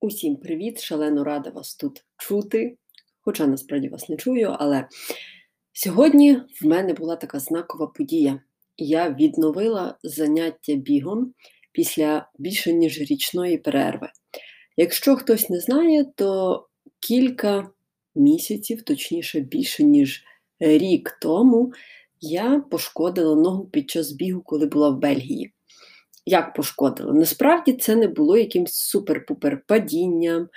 Усім привіт! Шалено рада вас тут чути, хоча насправді вас не чую, але сьогодні в мене була така знакова подія. Я відновила заняття бігом після більше ніж річної перерви. Якщо хтось не знає, то кілька місяців, точніше більше ніж рік тому, я пошкодила ногу під час бігу, коли була в Бельгії як пошкодило. Насправді це не було якимсь супер-пупер падінням,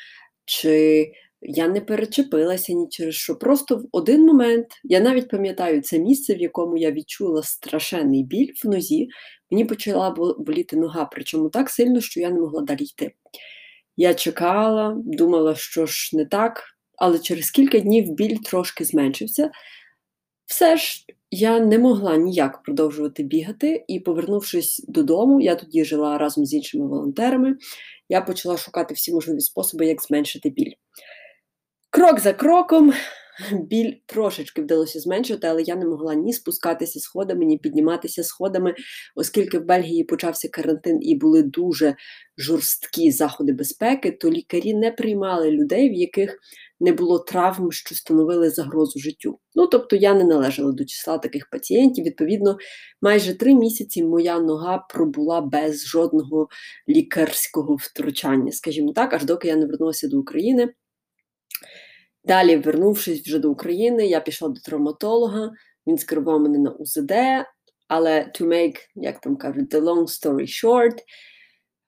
чи я не перечепилася ні через що. Просто в один момент, я навіть пам'ятаю це місце, в якому я відчула страшенний біль в нозі, мені почала боліти нога, причому так сильно, що я не могла далі йти. Я чекала, думала, що ж не так, але через кілька днів біль трошки зменшився. Все ж я не могла ніяк продовжувати бігати, і, повернувшись додому, я тоді жила разом з іншими волонтерами. Я почала шукати всі можливі способи, як зменшити біль. Крок за кроком біль трошечки вдалося зменшити, але я не могла ні спускатися сходами, ні підніматися сходами, оскільки в Бельгії почався карантин і були дуже жорсткі заходи безпеки, то лікарі не приймали людей, в яких не було травм, що становили загрозу життю. Ну тобто я не належала до числа таких пацієнтів. Відповідно, майже три місяці моя нога пробула без жодного лікарського втручання, скажімо так, аж доки я не вернулася до України. Далі, вернувшись вже до України, я пішла до травматолога, він скерував мене на УЗД, але to make, як там кажуть, the long story short,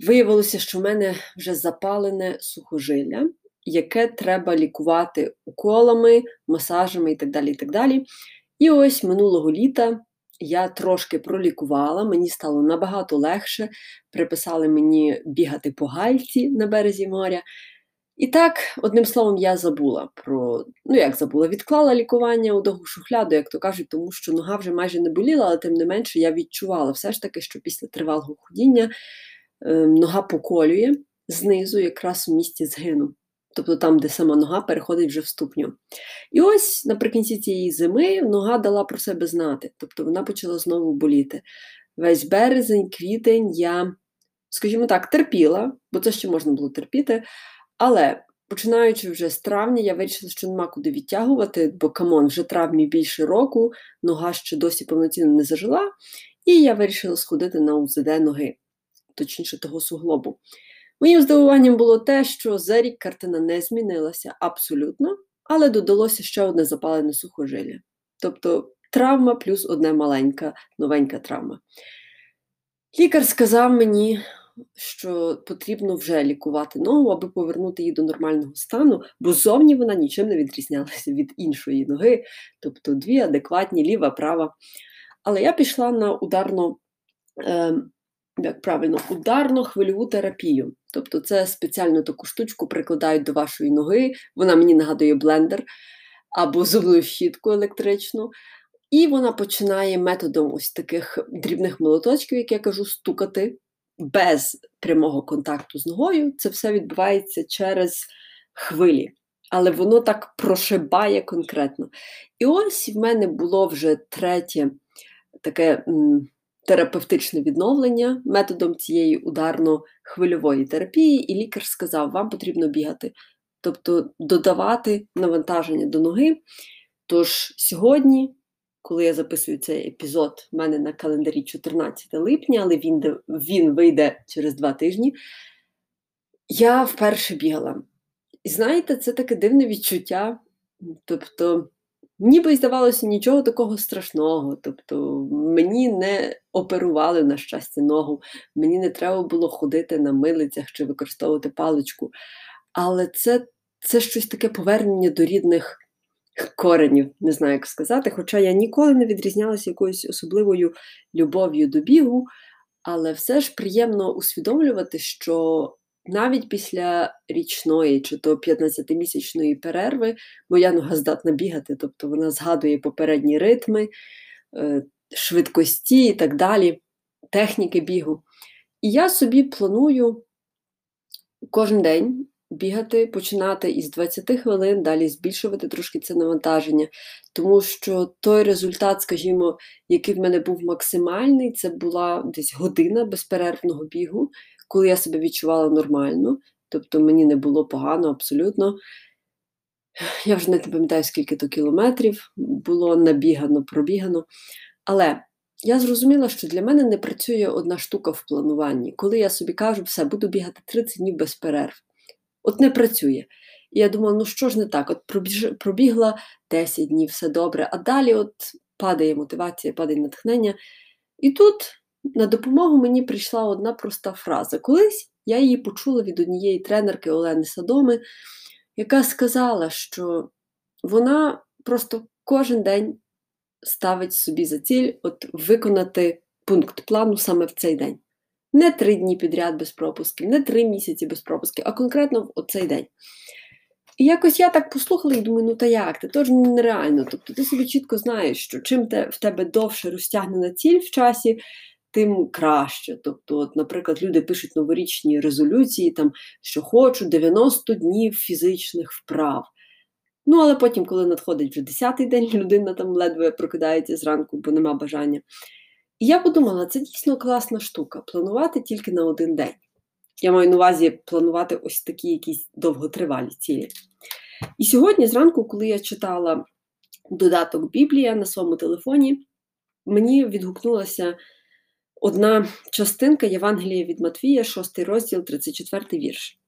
виявилося, що в мене вже запалене сухожилля, яке треба лікувати уколами, масажами і так далі. І так далі. І ось минулого літа я трошки пролікувала, мені стало набагато легше. Приписали мені бігати по гальці на березі моря. І так, одним словом, я забула про, ну як забула, відклала лікування у довгу шухляду, як то кажуть, тому що нога вже майже не боліла, але тим не менше я відчувала все ж таки, що після тривалого ходіння е, нога поколює знизу, якраз у місці згину. Тобто там, де сама нога переходить вже в ступню. І ось наприкінці цієї зими нога дала про себе знати, тобто вона почала знову боліти. Весь березень, квітень я, скажімо так, терпіла, бо це ще можна було терпіти. Але починаючи вже з травня, я вирішила, що нема куди відтягувати, бо come on, вже травні більше року, нога ще досі повноцінно не зажила. І я вирішила сходити на УЗД ноги, точніше, того суглобу. Моїм здивуванням було те, що за рік картина не змінилася абсолютно, але додалося ще одне запалене сухожилля. Тобто травма плюс одна маленька новенька травма. Лікар сказав мені що потрібно вже лікувати ногу, аби повернути її до нормального стану, бо зовні вона нічим не відрізнялася від іншої ноги, тобто дві адекватні, ліва, права. Але я пішла на ударну, е, як правильно, ударну хвильову терапію. Тобто, це спеціальну таку штучку прикладають до вашої ноги, вона мені нагадує блендер або зубну щітку електричну. І вона починає методом ось таких дрібних молоточків, як я кажу, стукати без прямого контакту з ногою, це все відбувається через хвилі. Але воно так прошибає конкретно. І ось в мене було вже третє таке м, терапевтичне відновлення методом цієї ударно-хвильової терапії, і лікар сказав, вам потрібно бігати, тобто додавати навантаження до ноги. Тож сьогодні коли я записую цей епізод, в мене на календарі 14 липня, але він він вийде через два тижні. Я вперше бігала. І знаєте, це таке дивне відчуття. Тобто, ніби здавалося нічого такого страшного. Тобто, мені не оперували, на щастя, ногу, мені не треба було ходити на милицях чи використовувати паличку. Але це, це щось таке повернення до рідних коренів, не знаю, як сказати. Хоча я ніколи не відрізнялася якоюсь особливою любов'ю до бігу, але все ж приємно усвідомлювати, що навіть після річної чи то 15-місячної перерви моя нога здатна бігати, тобто вона згадує попередні ритми, е, швидкості і так далі, техніки бігу. І я собі планую кожен день бігати, починати із 20 хвилин, далі збільшувати трошки це навантаження, тому що той результат, скажімо, який в мене був максимальний, це була десь година безперервного бігу, коли я себе відчувала нормально. тобто мені не було погано абсолютно. Я вже не пам'ятаю, скільки то кілометрів було набігано, пробігано. Але я зрозуміла, що для мене не працює одна штука в плануванні. Коли я собі кажу, все, буду бігати 30 днів без перерв. От не працює. І я думала, ну що ж не так? От пробігла 10 днів, все добре, а далі от падає мотивація, падає натхнення. І тут на допомогу мені прийшла одна проста фраза. Колись я її почула від однієї тренерки Олени Садоми, яка сказала, що вона просто кожен день ставить собі за ціль от виконати пункт плану саме в цей день. Не три дні підряд без пропусків, не три місяці без пропусків, а конкретно в оцей день. І якось я так послухала і думаю, ну та як? Це теж нереально. Тобто ти собі чітко знаєш, що чим те, в тебе довше розтягнена ціль в часі, тим краще. Тобто, от, наприклад, люди пишуть новорічні резолюції, там, що хочу 90 днів фізичних вправ. Ну, але потім, коли надходить вже 10-й день, людина там ледве прокидається зранку, бо нема бажання. І я подумала, це дійсно класна штука планувати тільки на один день. Я маю на увазі планувати ось такі якісь довготривалі цілі. І сьогодні, зранку, коли я читала додаток Біблія на своєму телефоні, мені відгукнулася одна частинка Євангелія від Матвія, 6 розділ, 34 вірш.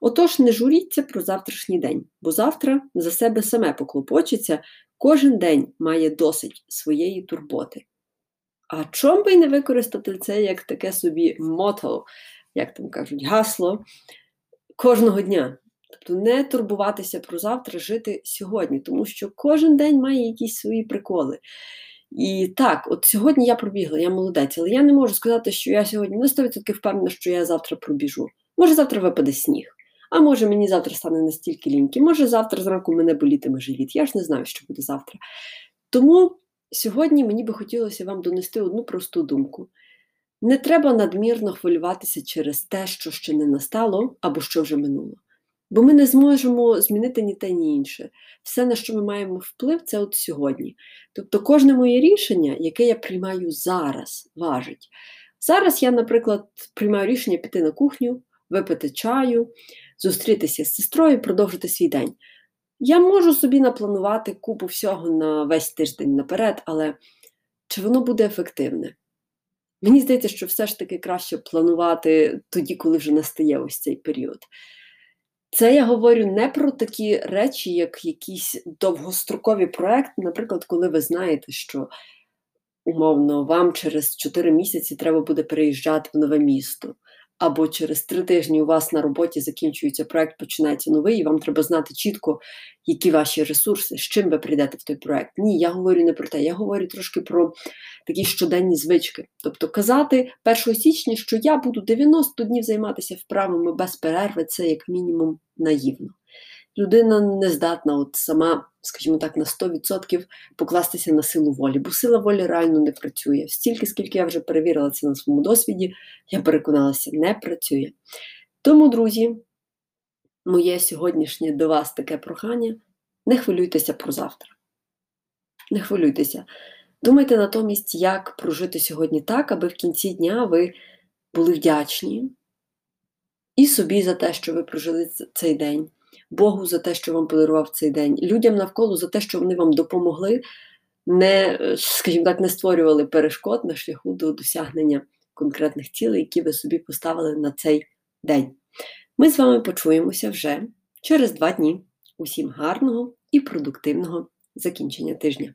Отож, не журіться про завтрашній день, бо завтра за себе саме поклопочеться, кожен день має досить своєї турботи. А чом би не використати це як таке собі мото, як там кажуть, гасло кожного дня. Тобто не турбуватися про завтра, жити сьогодні, тому що кожен день має якісь свої приколи. І так, от сьогодні я пробігла, я молодець, але я не можу сказати, що я сьогодні на 100% впевнена, що я завтра пробіжу. Може, завтра випаде сніг, а може мені завтра стане настільки ліньки, може завтра зранку мене болітиме живіт. Я ж не знаю, що буде завтра. Тому сьогодні мені би хотілося вам донести одну просту думку. Не треба надмірно хвилюватися через те, що ще не настало або що вже минуло. Бо ми не зможемо змінити ні те, ні інше. Все, на що ми маємо вплив, це от сьогодні. Тобто, кожне моє рішення, яке я приймаю зараз, важить. Зараз я, наприклад, приймаю рішення піти на кухню, випити чаю, зустрітися з сестрою, продовжити свій день. Я можу собі напланувати купу всього на весь тиждень наперед, але чи воно буде ефективне? Мені здається, що все ж таки краще планувати тоді, коли вже настає ось цей період. Це я говорю не про такі речі, як якісь довгострокові проекти, наприклад, коли ви знаєте, що умовно вам через 4 місяці треба буде переїжджати в нове місто або через три тижні у вас на роботі закінчується проект, починається новий, і вам треба знати чітко, які ваші ресурси, з чим ви прийдете в той проект. Ні, я говорю не про те, я говорю трошки про такі щоденні звички. Тобто казати 1 січня, що я буду 90 днів займатися вправами без перерви, це як мінімум наївно людина не здатна от сама, скажімо так, на 100% покластися на силу волі, бо сила волі реально не працює. Стільки, скільки я вже перевірила це на своєму досвіді, я переконалася, не працює. Тому, друзі, моє сьогоднішнє до вас таке прохання: не хвилюйтеся про завтра. Не хвилюйтеся. Думайте натомість, як прожити сьогодні так, аби в кінці дня ви були вдячні і собі за те, що ви прожили цей день, Богу за те, що вам подарував цей день, людям навколо за те, що вони вам допомогли, не, скажімо так, не створювали перешкод на шляху до досягнення конкретних цілей, які ви собі поставили на цей день. Ми з вами почуємося вже через два дні. Усім гарного і продуктивного закінчення тижня.